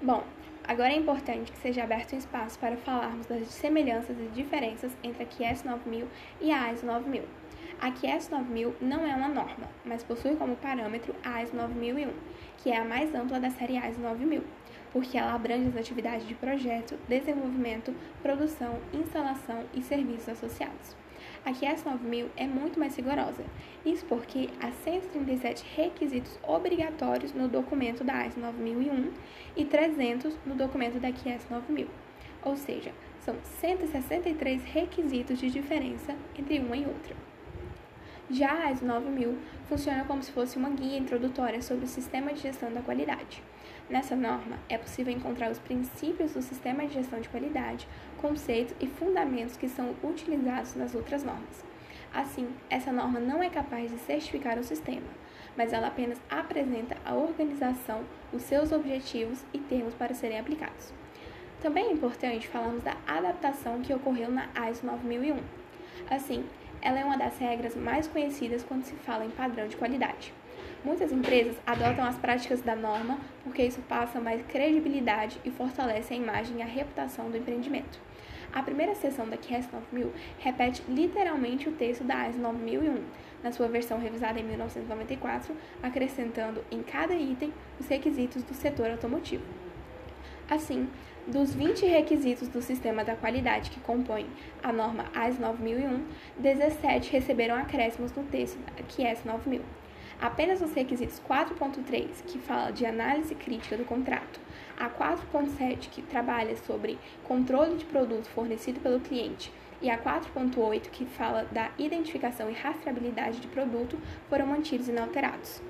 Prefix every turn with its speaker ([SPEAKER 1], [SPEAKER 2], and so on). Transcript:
[SPEAKER 1] Bom, agora é importante que seja aberto um espaço para falarmos das semelhanças e diferenças entre a QS 9000 e a ISO 9000. A QS 9000 não é uma norma, mas possui como parâmetro a ISO 9001, que é a mais ampla da série ISO 9000, porque ela abrange as atividades de projeto, desenvolvimento, produção, instalação e serviços associados. A QS 9000 é muito mais rigorosa, isso porque há 137 requisitos obrigatórios no documento da ISO 9001 e 300 no documento da QS 9000, ou seja, são 163 requisitos de diferença entre uma e outra. Já a ISO 9000 funciona como se fosse uma guia introdutória sobre o sistema de gestão da qualidade. Nessa norma, é possível encontrar os princípios do sistema de gestão de qualidade, conceitos e fundamentos que são utilizados nas outras normas. Assim, essa norma não é capaz de certificar o sistema, mas ela apenas apresenta a organização, os seus objetivos e termos para serem aplicados. Também é importante falarmos da adaptação que ocorreu na ISO 9001. Assim, ela é uma das regras mais conhecidas quando se fala em padrão de qualidade. Muitas empresas adotam as práticas da norma porque isso passa mais credibilidade e fortalece a imagem e a reputação do empreendimento. A primeira seção da QS 9000 repete literalmente o texto da ISO 9001, na sua versão revisada em 1994, acrescentando em cada item os requisitos do setor automotivo. Assim, dos 20 requisitos do sistema da qualidade que compõem a norma AS 9001, 17 receberam acréscimos no texto da QS 9000. Apenas os requisitos 4.3, que fala de análise crítica do contrato, a 4.7, que trabalha sobre controle de produto fornecido pelo cliente, e a 4.8, que fala da identificação e rastreabilidade de produto, foram mantidos inalterados.